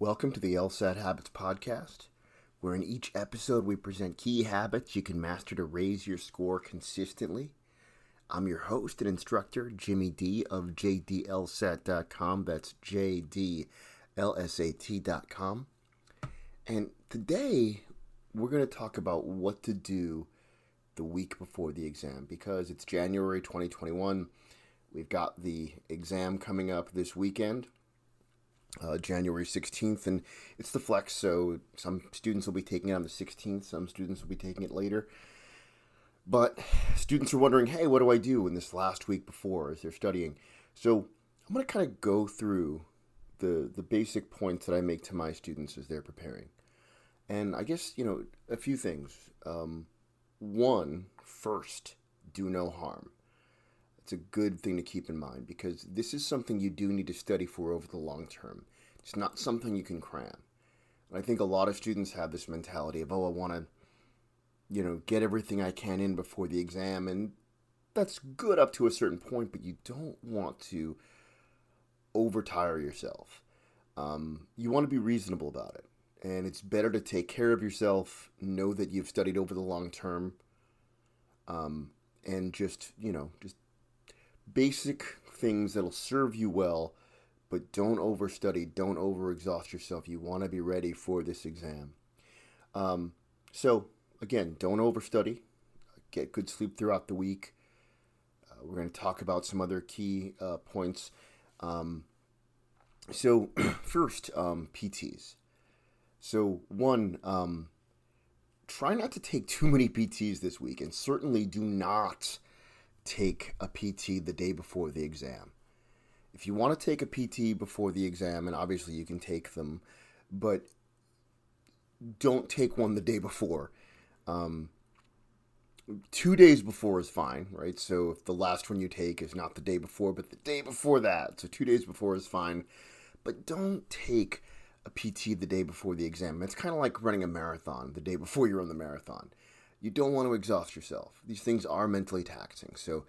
Welcome to the LSAT Habits Podcast, where in each episode we present key habits you can master to raise your score consistently. I'm your host and instructor, Jimmy D of JDLSAT.com. That's JDLSAT.com. And today we're going to talk about what to do the week before the exam because it's January 2021. We've got the exam coming up this weekend uh, January 16th, and it's the flex, so some students will be taking it on the 16th, some students will be taking it later. But students are wondering, hey, what do I do in this last week before as they're studying? So I'm going to kind of go through the, the basic points that I make to my students as they're preparing. And I guess, you know, a few things. Um, one, first, do no harm. It's a good thing to keep in mind because this is something you do need to study for over the long term. It's not something you can cram. And I think a lot of students have this mentality of, oh, I want to, you know, get everything I can in before the exam. And that's good up to a certain point, but you don't want to overtire yourself. Um, you want to be reasonable about it. And it's better to take care of yourself, know that you've studied over the long term, um, and just, you know, just basic things that'll serve you well, but don't overstudy, don't overexhaust yourself. You want to be ready for this exam. Um, so, again, don't overstudy. Get good sleep throughout the week. Uh, we're going to talk about some other key uh, points. Um, so, first, um, PTs. So, one, um, try not to take too many PTs this week, and certainly do not take a PT the day before the exam. If you want to take a PT before the exam, and obviously you can take them, but don't take one the day before. Um, two days before is fine, right? So if the last one you take is not the day before, but the day before that, so two days before is fine. But don't take a PT the day before the exam. It's kind of like running a marathon the day before you run the marathon you don't want to exhaust yourself. These things are mentally taxing. So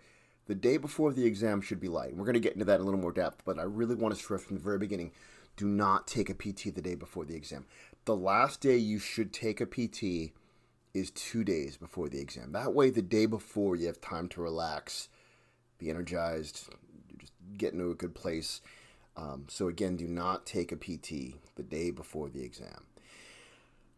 the day before the exam should be light. We're going to get into that in a little more depth, but I really want to stress from the very beginning do not take a PT the day before the exam. The last day you should take a PT is two days before the exam. That way, the day before, you have time to relax, be energized, just get into a good place. Um, so, again, do not take a PT the day before the exam.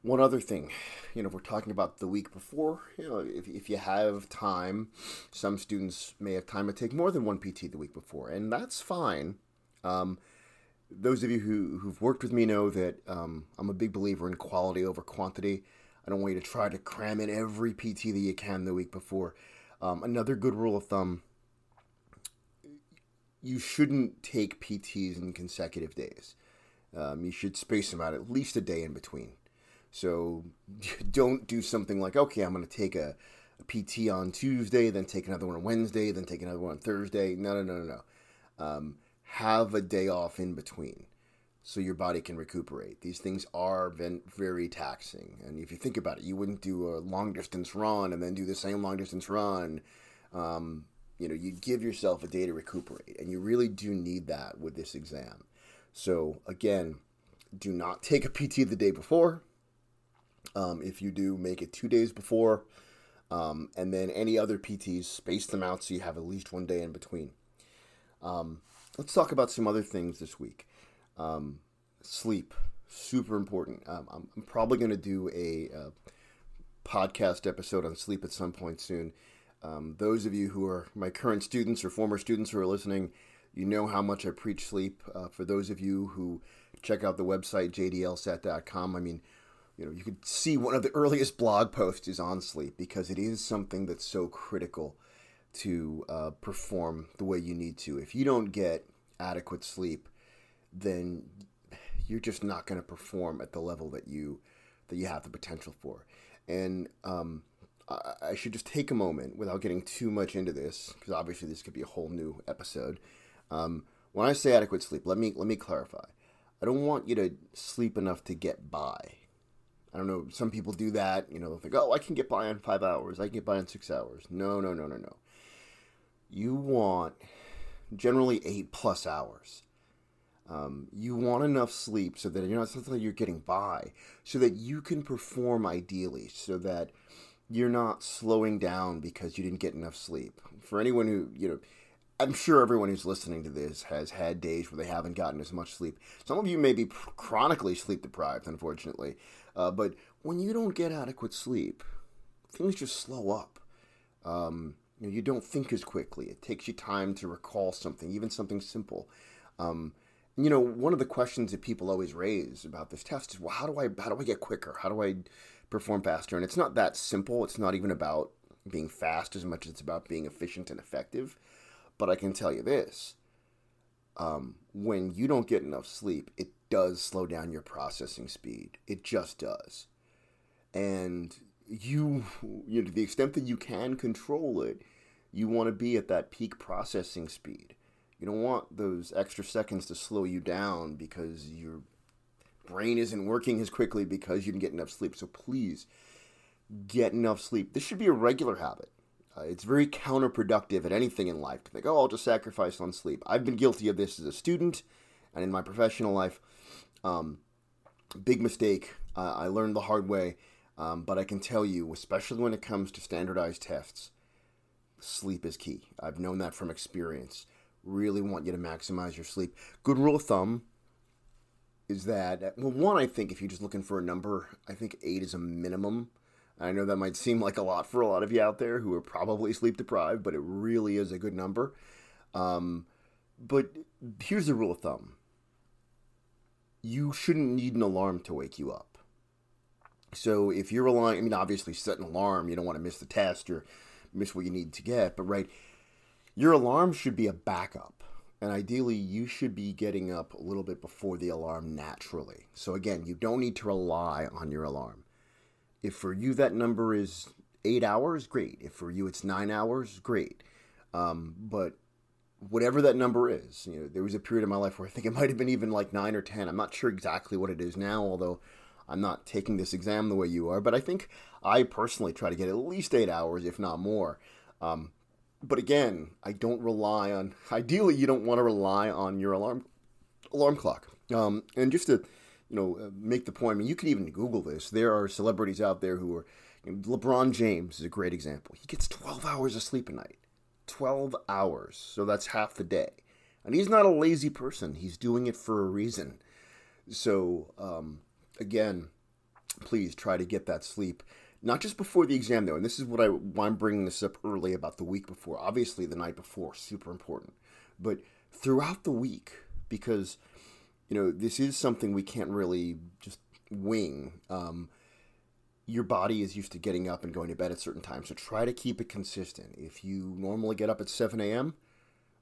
One other thing, you know, if we're talking about the week before, you know, if, if you have time, some students may have time to take more than one PT the week before, and that's fine. Um, those of you who, who've worked with me know that um, I'm a big believer in quality over quantity. I don't want you to try to cram in every PT that you can the week before. Um, another good rule of thumb you shouldn't take PTs in consecutive days. Um, you should space them out at least a day in between. So don't do something like, okay, I'm going to take a, a, PT on Tuesday, then take another one on Wednesday, then take another one on Thursday. No, no, no, no, no. Um, have a day off in between so your body can recuperate. These things are very taxing. And if you think about it, you wouldn't do a long distance run and then do the same long distance run. Um, you know, you give yourself a day to recuperate, and you really do need that with this exam. So, again, do not take a PT the day before um, if you do, make it two days before. Um, and then any other PTs, space them out so you have at least one day in between. Um, let's talk about some other things this week. Um, sleep, super important. Um, I'm, I'm, probably going to do a, a, podcast episode on sleep at some point soon. Um, those of you who are my current students or former students who are listening, you know how much I preach sleep. Uh, for those of you who check out the website jdlsat.com, I mean, you know, you could see one of the earliest blog posts is on sleep because it is something that's so critical to uh, perform the way you need to. If you don't get adequate sleep, then you're just not going to perform at the level that you that you have the potential for. And um, I, I should just take a moment without getting too much into this because obviously this could be a whole new episode. Um, when I say adequate sleep, let me let me clarify. I don't want you to sleep enough to get by. I don't know. Some people do that. You know, they'll think, oh, I can get by on five hours. I can get by on six hours. No, no, no, no, no. You want generally eight plus hours. Um, you want enough sleep so that you're not something you're getting by, so that you can perform ideally, so that you're not slowing down because you didn't get enough sleep. For anyone who, you know, I'm sure everyone who's listening to this has had days where they haven't gotten as much sleep. Some of you may be chronically sleep deprived, unfortunately. Uh, but when you don't get adequate sleep, things just slow up. Um, you, know, you don't think as quickly. It takes you time to recall something, even something simple. Um, you know, one of the questions that people always raise about this test is, well, how do I how do I get quicker? How do I perform faster? And it's not that simple. It's not even about being fast as much as it's about being efficient and effective. But I can tell you this: um, when you don't get enough sleep, it does slow down your processing speed. It just does. And you, you know, to the extent that you can control it, you want to be at that peak processing speed. You don't want those extra seconds to slow you down because your brain isn't working as quickly because you didn't get enough sleep. So please get enough sleep. This should be a regular habit. Uh, it's very counterproductive at anything in life to think, oh, I'll just sacrifice on sleep. I've been guilty of this as a student and in my professional life. Um, big mistake. Uh, I learned the hard way. Um, but I can tell you, especially when it comes to standardized tests, sleep is key. I've known that from experience. Really want you to maximize your sleep. Good rule of thumb is that, well, one, I think if you're just looking for a number, I think eight is a minimum. I know that might seem like a lot for a lot of you out there who are probably sleep deprived, but it really is a good number. Um, but here's the rule of thumb you shouldn't need an alarm to wake you up. So if you're relying, I mean, obviously set an alarm. You don't want to miss the test or miss what you need to get, but right, your alarm should be a backup. And ideally, you should be getting up a little bit before the alarm naturally. So again, you don't need to rely on your alarm. If for you that number is eight hours, great. If for you it's nine hours, great. Um, but whatever that number is. You know, there was a period in my life where I think it might have been even like nine or ten. I'm not sure exactly what it is now, although I'm not taking this exam the way you are. But I think I personally try to get at least eight hours, if not more. Um, but again, I don't rely on. Ideally, you don't want to rely on your alarm alarm clock. Um, and just to you know uh, make the point, I mean, you can even Google this. There are celebrities out there who are. You know, LeBron James is a great example. He gets 12 hours of sleep a night. 12 hours. So that's half the day. And he's not a lazy person. He's doing it for a reason. So, um, again, please try to get that sleep. Not just before the exam, though. And this is what I, why I'm bringing this up early about the week before. Obviously, the night before, super important. But throughout the week, because, you know, this is something we can't really just wing. Um, your body is used to getting up and going to bed at certain times. So try to keep it consistent. If you normally get up at 7 a.m.,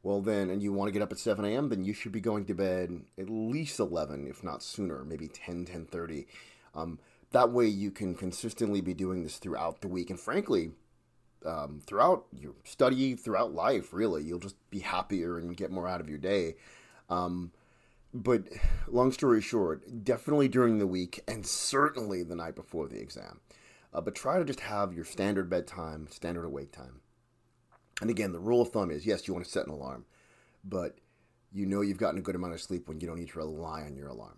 well then, and you want to get up at 7 a.m., then you should be going to bed at least 11, if not sooner, maybe 10, 10.30. Um, that way you can consistently be doing this throughout the week. And frankly, um, throughout your study, throughout life, really, you'll just be happier and get more out of your day. Um, but long story short, definitely during the week and certainly the night before the exam. Uh, but try to just have your standard bedtime, standard awake time. And again, the rule of thumb is yes, you want to set an alarm, but you know you've gotten a good amount of sleep when you don't need to rely on your alarm.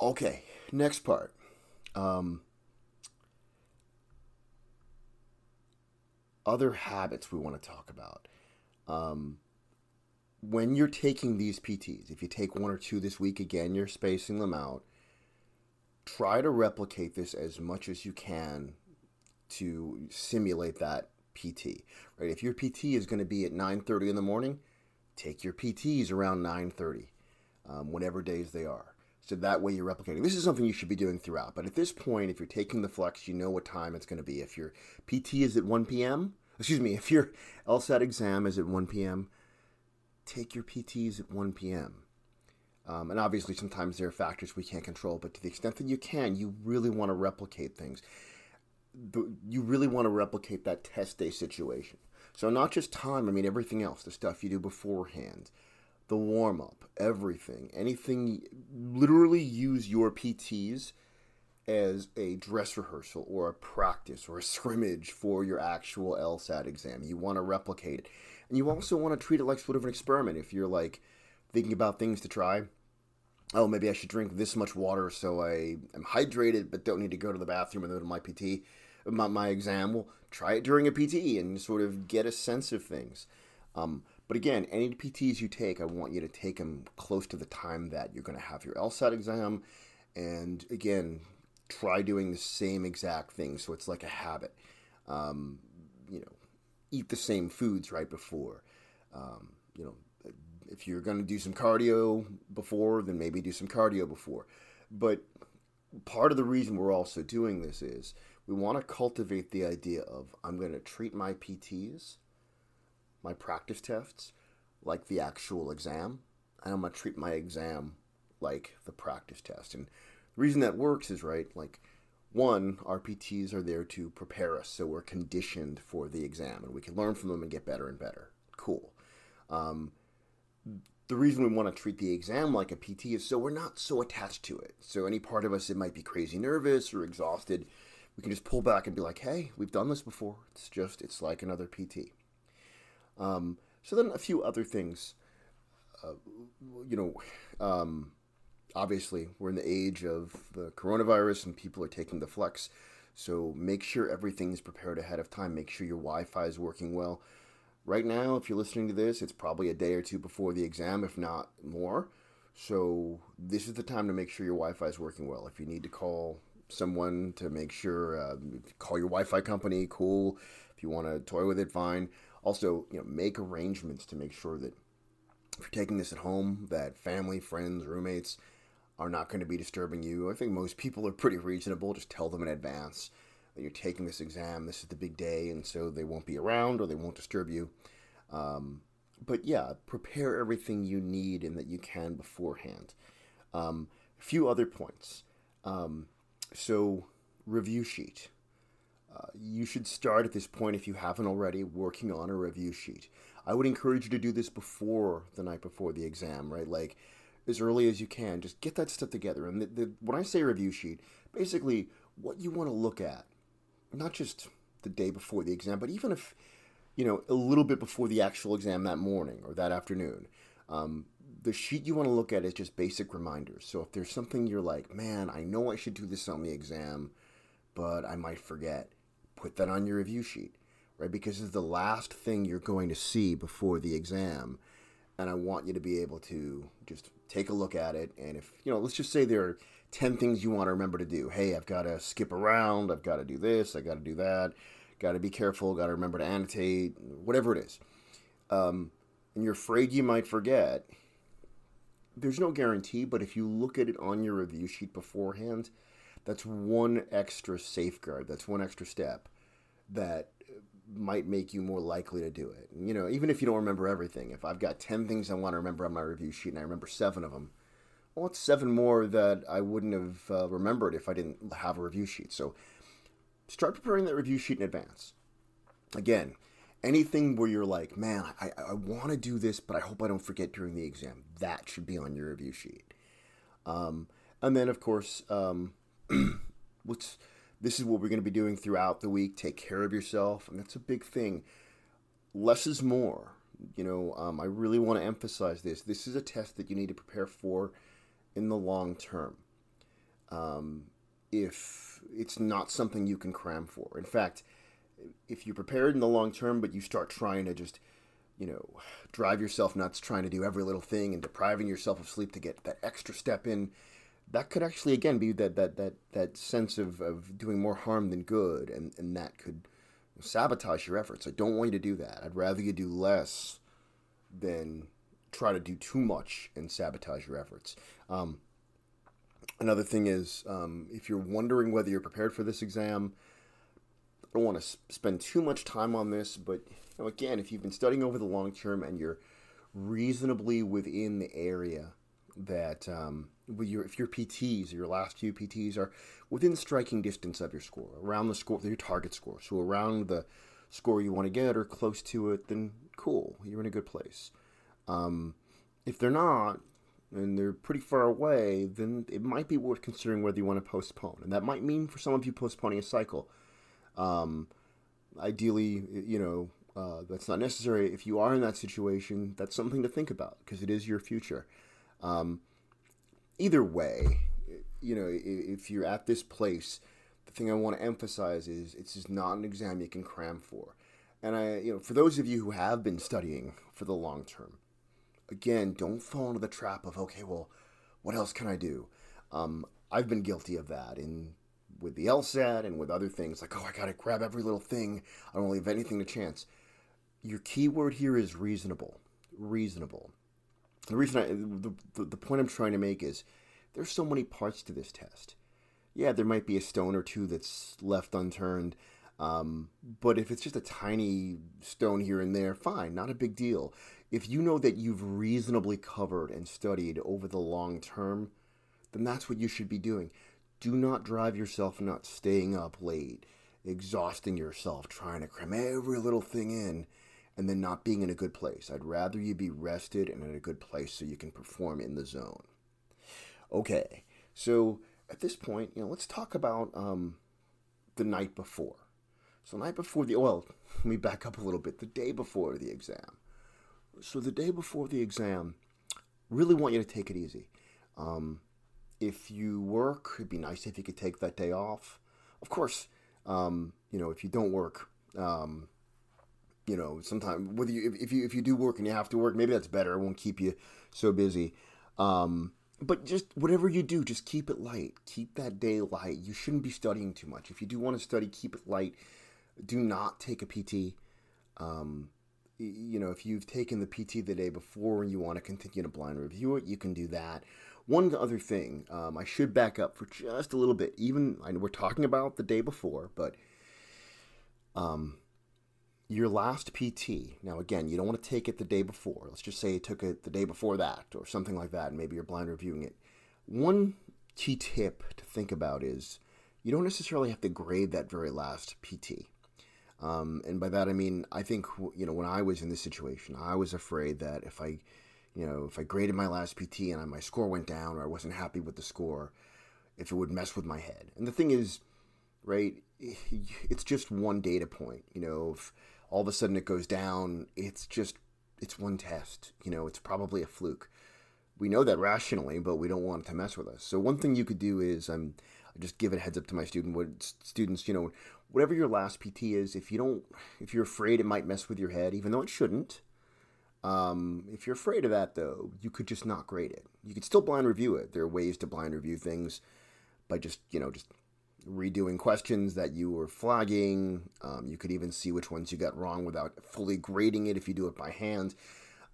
Okay, next part. Um, other habits we want to talk about. Um, when you're taking these PTs, if you take one or two this week, again, you're spacing them out. Try to replicate this as much as you can to simulate that PT. Right? If your PT is going to be at 9:30 in the morning, take your PTs around 9:30, um, whatever days they are. So that way you're replicating. This is something you should be doing throughout. But at this point, if you're taking the flex, you know what time it's going to be. If your PT is at 1 p.m., excuse me, if your LSAT exam is at 1 p.m., take your PTs at 1 p.m. Um, and obviously, sometimes there are factors we can't control, but to the extent that you can, you really want to replicate things. You really want to replicate that test day situation. So, not just time, I mean, everything else, the stuff you do beforehand, the warm up, everything, anything, literally use your PTs as a dress rehearsal or a practice or a scrimmage for your actual LSAT exam. You want to replicate it. And you also want to treat it like sort of an experiment. If you're like thinking about things to try. Oh, maybe I should drink this much water so I am hydrated but don't need to go to the bathroom in the middle of my PT, my, my exam. Well, try it during a PT and sort of get a sense of things. Um, but again, any PTs you take, I want you to take them close to the time that you're going to have your LSAT exam. And again, try doing the same exact thing so it's like a habit. Um, you know, eat the same foods right before. Um, you know, if you're going to do some cardio before, then maybe do some cardio before. But part of the reason we're also doing this is we want to cultivate the idea of I'm going to treat my PTs, my practice tests, like the actual exam, and I'm going to treat my exam like the practice test. And the reason that works is right, like, one, RPTs are there to prepare us, so we're conditioned for the exam, and we can learn from them and get better and better. Cool. Um, the reason we want to treat the exam like a PT is so we're not so attached to it. So any part of us that might be crazy nervous or exhausted, we can just pull back and be like, "Hey, we've done this before. It's just it's like another PT." Um, so then a few other things. Uh, you know, um, obviously we're in the age of the coronavirus and people are taking the flex. So make sure everything's prepared ahead of time. Make sure your Wi-Fi is working well. Right now, if you're listening to this, it's probably a day or two before the exam, if not more. So this is the time to make sure your Wi-Fi is working well. If you need to call someone to make sure, uh, call your Wi-Fi company. Cool. If you want to toy with it, fine. Also, you know, make arrangements to make sure that if you're taking this at home, that family, friends, roommates are not going to be disturbing you. I think most people are pretty reasonable. Just tell them in advance that you're taking this exam. This is the big day, and so they won't be around or they won't disturb you. Um, but yeah, prepare everything you need and that you can beforehand. Um, a few other points. Um, so, review sheet. Uh, you should start at this point if you haven't already working on a review sheet. I would encourage you to do this before the night before the exam, right? Like as early as you can. Just get that stuff together. And the, the, when I say review sheet, basically what you want to look at, not just the day before the exam, but even if, you know, a little bit before the actual exam that morning or that afternoon. Um, the sheet you want to look at is just basic reminders. So if there's something you're like, man, I know I should do this on the exam, but I might forget, put that on your review sheet, right? Because it's the last thing you're going to see before the exam. And I want you to be able to just take a look at it. And if, you know, let's just say there are 10 things you want to remember to do. Hey, I've got to skip around. I've got to do this. I got to do that. Got to be careful. Got to remember to annotate, whatever it is. Um, and you're afraid you might forget. There's no guarantee, but if you look at it on your review sheet beforehand, that's one extra safeguard. That's one extra step that might make you more likely to do it. You know, even if you don't remember everything, if I've got 10 things I want to remember on my review sheet and I remember seven of them, well, it's seven more that I wouldn't have uh, remembered if I didn't have a review sheet. So start preparing that review sheet in advance. Again, anything where you're like, man, I, I want to do this, but I hope I don't forget during the exam, that should be on your review sheet. Um, and then, of course, um, what's this is what we're going to be doing throughout the week. Take care of yourself, and that's a big thing. Less is more. You know, um, I really want to emphasize this. This is a test that you need to prepare for in the long term. Um, if it's not something you can cram for. In fact, if you're prepared in the long term, but you start trying to just, you know, drive yourself nuts trying to do every little thing and depriving yourself of sleep to get that extra step in, that could actually again be that that that that sense of, of doing more harm than good and and that could sabotage your efforts. I don't want you to do that. I'd rather you do less than try to do too much and sabotage your efforts. Um, another thing is um, if you're wondering whether you're prepared for this exam i don't want to spend too much time on this but you know, again if you've been studying over the long term and you're reasonably within the area that um, your, if your PTs, your last few PTs are within striking distance of your score, around the score, your target score, so around the score you want to get or close to it, then cool, you're in a good place. Um, if they're not, and they're pretty far away, then it might be worth considering whether you want to postpone. And that might mean for some of you postponing a cycle. Um, ideally, you know, uh, that's not necessary. If you are in that situation, that's something to think about because it is your future. Um, either way, you know, if you're at this place, the thing I want to emphasize is it's just not an exam you can cram for. And I, you know, for those of you who have been studying for the long term, again, don't fall into the trap of okay, well, what else can I do? Um, I've been guilty of that in with the LSAT and with other things like oh, I gotta grab every little thing. I don't leave anything to chance. Your keyword here is reasonable. Reasonable. The reason I, the, the, the point I'm trying to make is there's so many parts to this test. Yeah, there might be a stone or two that's left unturned, um, but if it's just a tiny stone here and there, fine, not a big deal. If you know that you've reasonably covered and studied over the long term, then that's what you should be doing. Do not drive yourself not staying up late, exhausting yourself trying to cram every little thing in and then not being in a good place. I'd rather you be rested and in a good place so you can perform in the zone. Okay, so at this point, you know, let's talk about um, the night before. So, night before the well, let me back up a little bit. The day before the exam. So, the day before the exam, really want you to take it easy. Um, if you work, it'd be nice if you could take that day off. Of course, um, you know, if you don't work, um, you know, sometimes whether you if, if, you if you do work and you have to work, maybe that's better. It won't keep you so busy. Um, but just whatever you do, just keep it light. Keep that day light. You shouldn't be studying too much. If you do want to study, keep it light. Do not take a PT. Um, you know, if you've taken the PT the day before and you want to continue to blind review it, you can do that. One other thing, um, I should back up for just a little bit. Even I know we're talking about the day before, but um, your last PT. Now, again, you don't want to take it the day before. Let's just say you took it the day before that or something like that, and maybe you're blind reviewing it. One key tip to think about is you don't necessarily have to grade that very last PT. Um, and by that I mean I think you know when I was in this situation, I was afraid that if I, you know, if I graded my last PT and my score went down or I wasn't happy with the score, if it would mess with my head. And the thing is, right, it's just one data point. You know, if all of a sudden it goes down. It's just, it's one test. You know, it's probably a fluke. We know that rationally, but we don't want it to mess with us. So one thing you could do is, um, I just give a heads up to my student, what students, you know, whatever your last PT is, if you don't, if you're afraid it might mess with your head, even though it shouldn't, um, if you're afraid of that though, you could just not grade it. You could still blind review it. There are ways to blind review things by just, you know, just redoing questions that you were flagging. Um, you could even see which ones you got wrong without fully grading it if you do it by hand.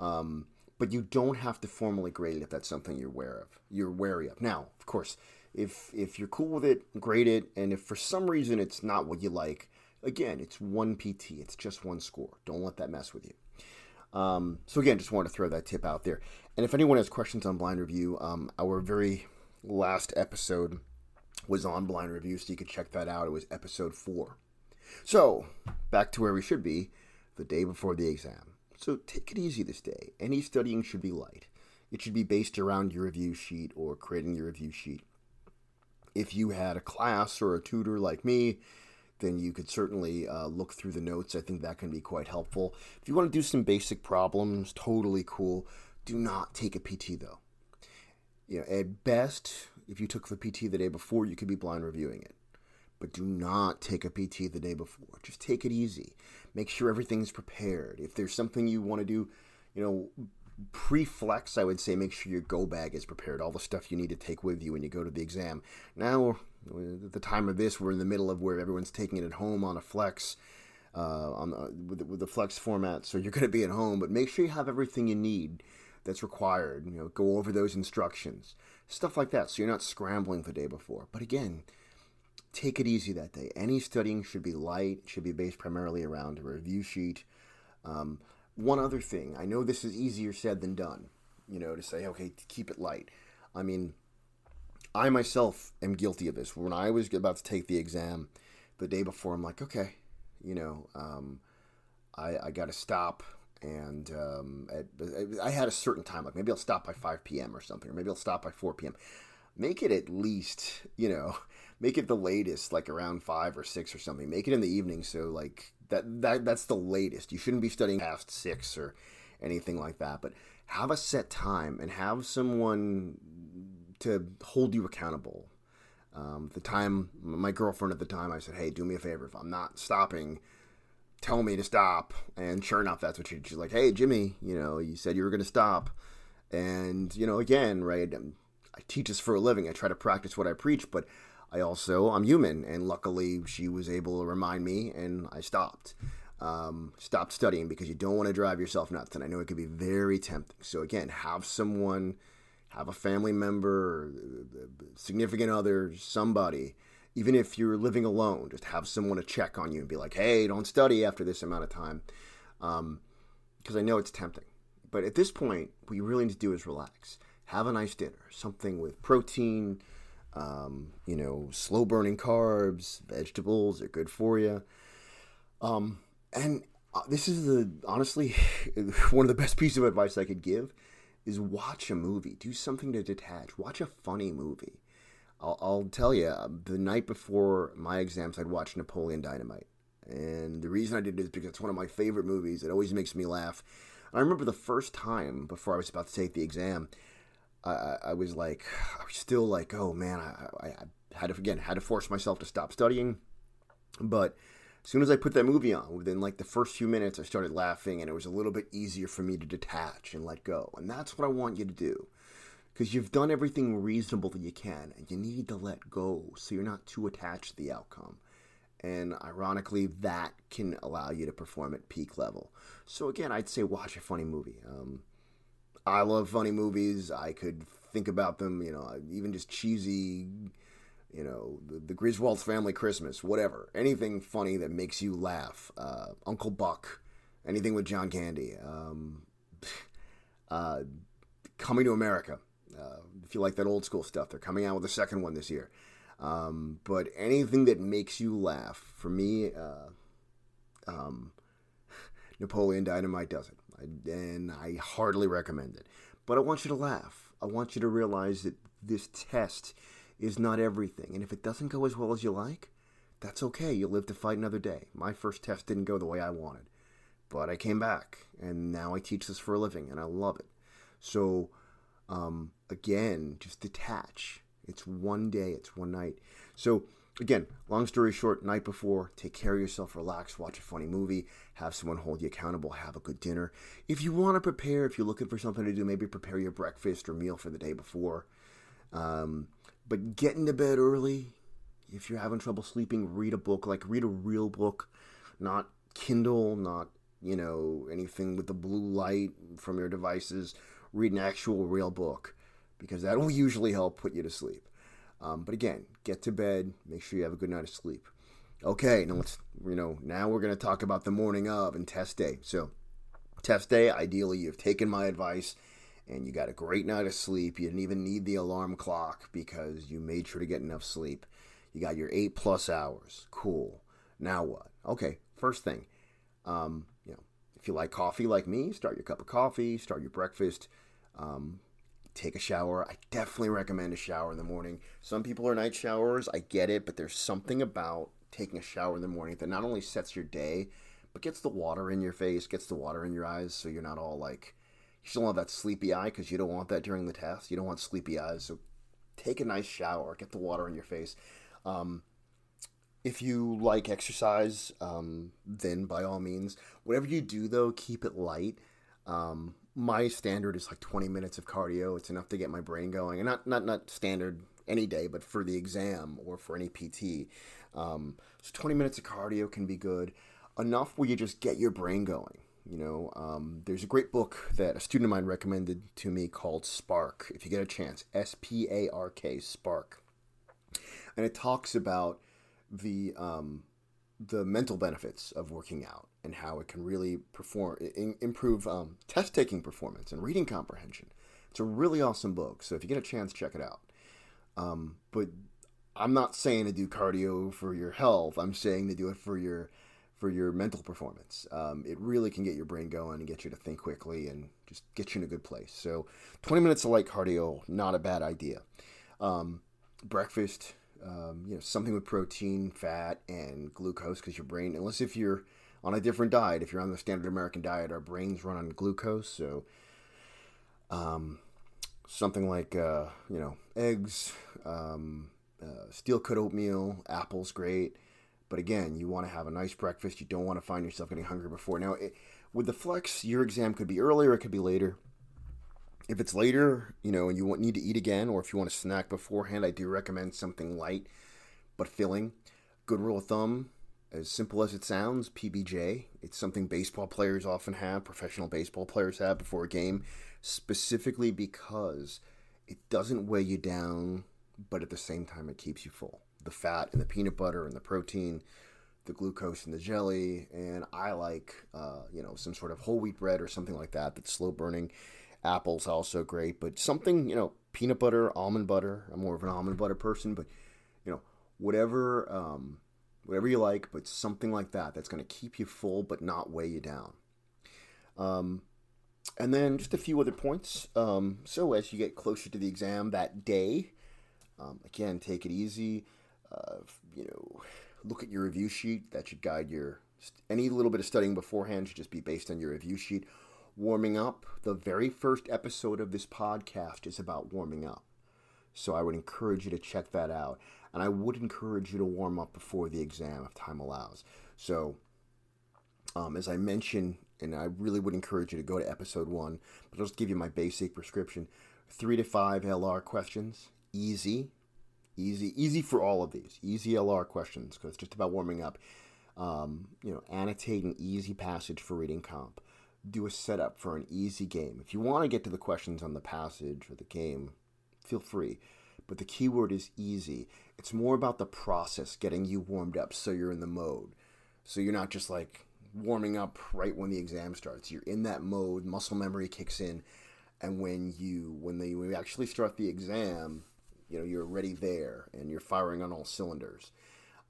Um, but you don't have to formally grade it if that's something you're aware of. You're wary of. Now, of course, if if you're cool with it, grade it. And if for some reason it's not what you like, again, it's one PT. It's just one score. Don't let that mess with you. Um, so again, just want to throw that tip out there. And if anyone has questions on blind review, um, our very last episode was on Blind Review, so you could check that out. It was episode four. So, back to where we should be the day before the exam. So, take it easy this day. Any studying should be light. It should be based around your review sheet or creating your review sheet. If you had a class or a tutor like me, then you could certainly uh, look through the notes. I think that can be quite helpful. If you want to do some basic problems, totally cool. Do not take a PT though. You know, at best, if you took the PT the day before, you could be blind reviewing it. But do not take a PT the day before. Just take it easy. Make sure everything's prepared. If there's something you want to do, you know, pre-flex, I would say make sure your go bag is prepared. All the stuff you need to take with you when you go to the exam. Now, at the time of this, we're in the middle of where everyone's taking it at home on a flex. Uh, on the, with, the, with the flex format, so you're going to be at home, but make sure you have everything you need that's required. You know, go over those instructions, stuff like that, so you're not scrambling the day before. But again, take it easy that day. Any studying should be light, should be based primarily around a review sheet. Um, one other thing, I know this is easier said than done. You know, to say, okay, keep it light. I mean, I myself am guilty of this. When I was about to take the exam, the day before, I'm like, okay, you know, um, I, I got to stop and um, at, I had a certain time, like maybe I'll stop by 5 p.m. or something, or maybe I'll stop by 4 p.m. Make it at least, you know, make it the latest, like around 5 or 6 or something. Make it in the evening so, like, That that that's the latest. You shouldn't be studying past six or anything like that. But have a set time and have someone to hold you accountable. Um, the time, my girlfriend at the time, I said, "Hey, do me a favor. If I'm not stopping, tell me to stop." And sure enough, that's what she, she's like. Hey, Jimmy, you know, you said you were going to stop, and you know, again, right? Um, I teach this for a living. I try to practice what I preach, but I also I'm human, and luckily she was able to remind me, and I stopped. Um, stopped studying because you don't want to drive yourself nuts, and I know it can be very tempting. So again, have someone, have a family member, significant other, somebody. Even if you're living alone, just have someone to check on you and be like, "Hey, don't study after this amount of time," because um, I know it's tempting. But at this point, what you really need to do is relax. Have a nice dinner, something with protein, um, you know, slow burning carbs, vegetables are good for you. Um, and uh, this is the honestly one of the best pieces of advice I could give is watch a movie. Do something to detach. Watch a funny movie. I'll, I'll tell you, the night before my exams, I'd watch Napoleon Dynamite. And the reason I did it is because it's one of my favorite movies. It always makes me laugh. I remember the first time before I was about to take the exam, I, I was like, I was still like, oh man, I, I had to again had to force myself to stop studying, but as soon as I put that movie on, within like the first few minutes, I started laughing, and it was a little bit easier for me to detach and let go. And that's what I want you to do, because you've done everything reasonable that you can, and you need to let go so you're not too attached to the outcome. And ironically, that can allow you to perform at peak level. So again, I'd say watch a funny movie. Um, I love funny movies. I could think about them, you know, even just cheesy, you know, the, the Griswold's Family Christmas, whatever. Anything funny that makes you laugh. Uh, Uncle Buck, anything with John Candy. Um, uh, Coming to America. Uh, if you like that old school stuff, they're coming out with a second one this year. Um, but anything that makes you laugh, for me, uh, um, Napoleon Dynamite does it and I hardly recommend it. But I want you to laugh. I want you to realize that this test is not everything. And if it doesn't go as well as you like, that's okay. You'll live to fight another day. My first test didn't go the way I wanted, but I came back, and now I teach this for a living, and I love it. So, um, again, just detach. It's one day, it's one night. So, again, long story short, night before, take care of yourself, relax, watch a funny movie, have someone hold you accountable, have a good dinner. If you want to prepare, if you're looking for something to do, maybe prepare your breakfast or meal for the day before. Um, but get into bed early. If you're having trouble sleeping, read a book, like read a real book, not Kindle, not, you know, anything with the blue light from your devices. Read an actual real book because that will usually help put you to sleep. Um, but again, get to bed, make sure you have a good night of sleep. Okay, now let's, you know, now we're going to talk about the morning of and test day. So, test day, ideally, you've taken my advice and you got a great night of sleep. You didn't even need the alarm clock because you made sure to get enough sleep. You got your eight plus hours. Cool. Now what? Okay, first thing, um, you know, if you like coffee like me, start your cup of coffee, start your breakfast. Um, take a shower. I definitely recommend a shower in the morning. Some people are night showers. I get it, but there's something about taking a shower in the morning that not only sets your day, but gets the water in your face, gets the water in your eyes, so you're not all like you still have that sleepy eye because you don't want that during the test. You don't want sleepy eyes, so take a nice shower, get the water in your face. Um, if you like exercise, um, then by all means, whatever you do though, keep it light. Um, my standard is like 20 minutes of cardio. It's enough to get my brain going, and not not not standard any day, but for the exam or for any PT. Um, so 20 minutes of cardio can be good enough where you just get your brain going. You know, um, there's a great book that a student of mine recommended to me called Spark. If you get a chance, S P A R K, Spark, and it talks about the um, the mental benefits of working out and how it can really perform in, improve um, test taking performance and reading comprehension. It's a really awesome book. So if you get a chance, check it out. Um, but I'm not saying to do cardio for your health. I'm saying to do it for your for your mental performance. Um, it really can get your brain going and get you to think quickly and just get you in a good place. So 20 minutes of light cardio, not a bad idea. Um, breakfast, um, you know, something with protein, fat, and glucose because your brain, unless if you're on a different diet. If you're on the standard American diet, our brains run on glucose, so um, something like uh, you know eggs, um, uh, steel cut oatmeal, apples, great. But again, you want to have a nice breakfast. You don't want to find yourself getting hungry before. Now, it, with the flex, your exam could be earlier, it could be later. If it's later, you know, and you want, need to eat again, or if you want to snack beforehand, I do recommend something light but filling. Good rule of thumb, as simple as it sounds, PBJ. It's something baseball players often have, professional baseball players have before a game, specifically because it doesn't weigh you down, but at the same time, it keeps you full. The fat and the peanut butter and the protein, the glucose and the jelly, and I like, uh, you know, some sort of whole wheat bread or something like that that's slow burning. Apples also great, but something, you know, peanut butter, almond butter. I'm more of an almond butter person, but you know, whatever um, whatever you like, but something like that that's going to keep you full but not weigh you down. Um, and then just a few other points. Um, so as you get closer to the exam that day, um, again, take it easy. Uh, you know, look at your review sheet. That should guide your any little bit of studying beforehand should just be based on your review sheet. Warming up. The very first episode of this podcast is about warming up. So I would encourage you to check that out. And I would encourage you to warm up before the exam if time allows. So, um, as I mentioned, and I really would encourage you to go to episode one, but I'll just give you my basic prescription three to five LR questions. Easy, easy, easy for all of these. Easy LR questions because it's just about warming up. Um, you know, annotate an easy passage for reading comp. Do a setup for an easy game. If you want to get to the questions on the passage or the game, feel free. But the keyword is easy. It's more about the process, getting you warmed up so you're in the mode. So you're not just like warming up right when the exam starts. You're in that mode, muscle memory kicks in, and when you when they when you actually start the exam, you know you're already there and you're firing on all cylinders.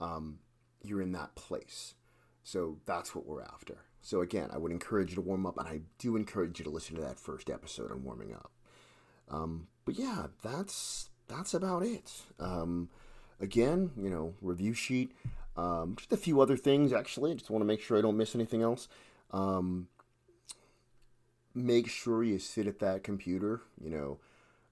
Um, you're in that place. So that's what we're after. So again, I would encourage you to warm up, and I do encourage you to listen to that first episode on warming up. Um, but yeah, that's that's about it. Um, again, you know, review sheet. Um, just a few other things, actually. I just want to make sure I don't miss anything else. Um, make sure you sit at that computer, you know,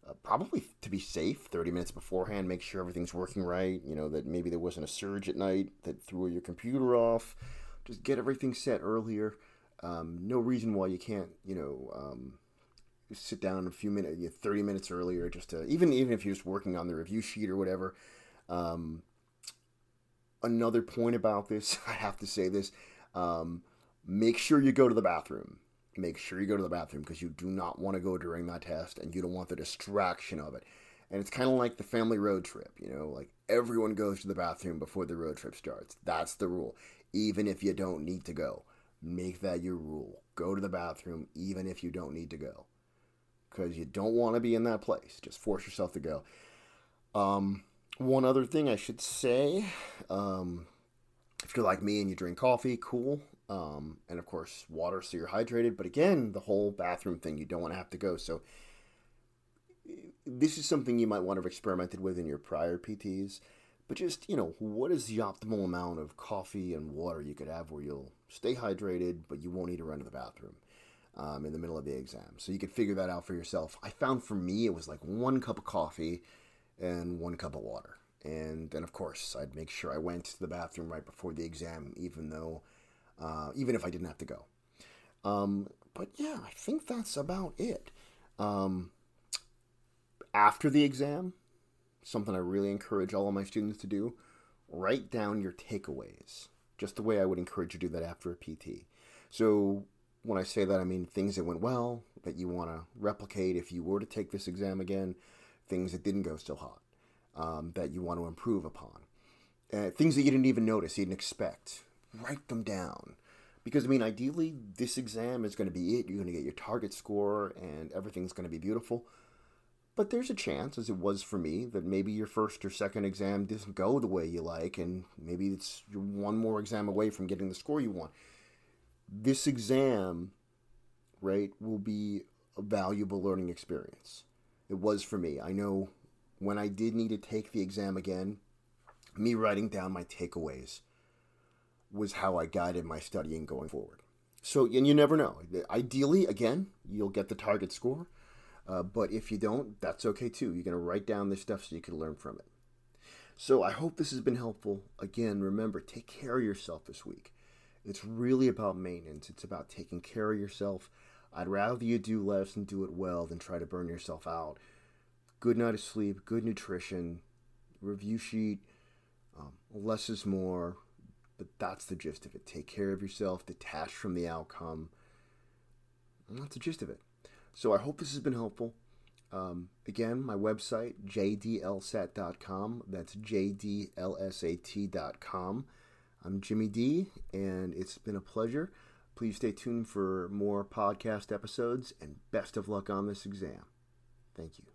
uh, probably to be safe 30 minutes beforehand. Make sure everything's working right. You know, that maybe there wasn't a surge at night that threw your computer off. Just get everything set earlier. Um, no reason why you can't, you know, um, sit down a few minutes, 30 minutes earlier, just to even even if you're just working on the review sheet or whatever. Um, another point about this, I have to say this: um, make sure you go to the bathroom. Make sure you go to the bathroom because you do not want to go during that test, and you don't want the distraction of it. And it's kind of like the family road trip, you know, like everyone goes to the bathroom before the road trip starts. That's the rule, even if you don't need to go. Make that your rule. Go to the bathroom even if you don't need to go because you don't want to be in that place. Just force yourself to go. Um, one other thing I should say um, if you're like me and you drink coffee, cool. Um, and of course, water so you're hydrated. But again, the whole bathroom thing, you don't want to have to go. So, this is something you might want to have experimented with in your prior PTs. But just, you know, what is the optimal amount of coffee and water you could have where you'll stay hydrated, but you won't need to run to the bathroom? um, in the middle of the exam. So you could figure that out for yourself. I found for me it was like one cup of coffee and one cup of water. And then, of course, I'd make sure I went to the bathroom right before the exam, even though, uh, even if I didn't have to go. Um, but yeah, I think that's about it. Um, after the exam, something I really encourage all of my students to do write down your takeaways, just the way I would encourage you to do that after a PT. So when I say that, I mean things that went well that you want to replicate if you were to take this exam again, things that didn't go so hot um, that you want to improve upon, uh, things that you didn't even notice, you didn't expect. Write them down. Because, I mean, ideally, this exam is going to be it. You're going to get your target score and everything's going to be beautiful. But there's a chance, as it was for me, that maybe your first or second exam doesn't go the way you like, and maybe it's one more exam away from getting the score you want this exam, right, will be a valuable learning experience. It was for me. I know when I did need to take the exam again, me writing down my takeaways was how I guided my studying going forward. So, and you never know. Ideally, again, you'll get the target score. Uh, but if you don't, that's okay too. You're going to write down this stuff so you can learn from it. So I hope this has been helpful. Again, remember, take care of yourself this week. It's really about maintenance. It's about taking care of yourself. I'd rather you do less and do it well than try to burn yourself out. Good night of sleep, good nutrition, review sheet, um, less is more. But that's the gist of it. Take care of yourself, detach from the outcome. And that's the gist of it. So I hope this has been helpful. Um, again, my website, jdlsat.com. That's jdlsat.com. I'm Jimmy D, and it's been a pleasure. Please stay tuned for more podcast episodes, and best of luck on this exam. Thank you.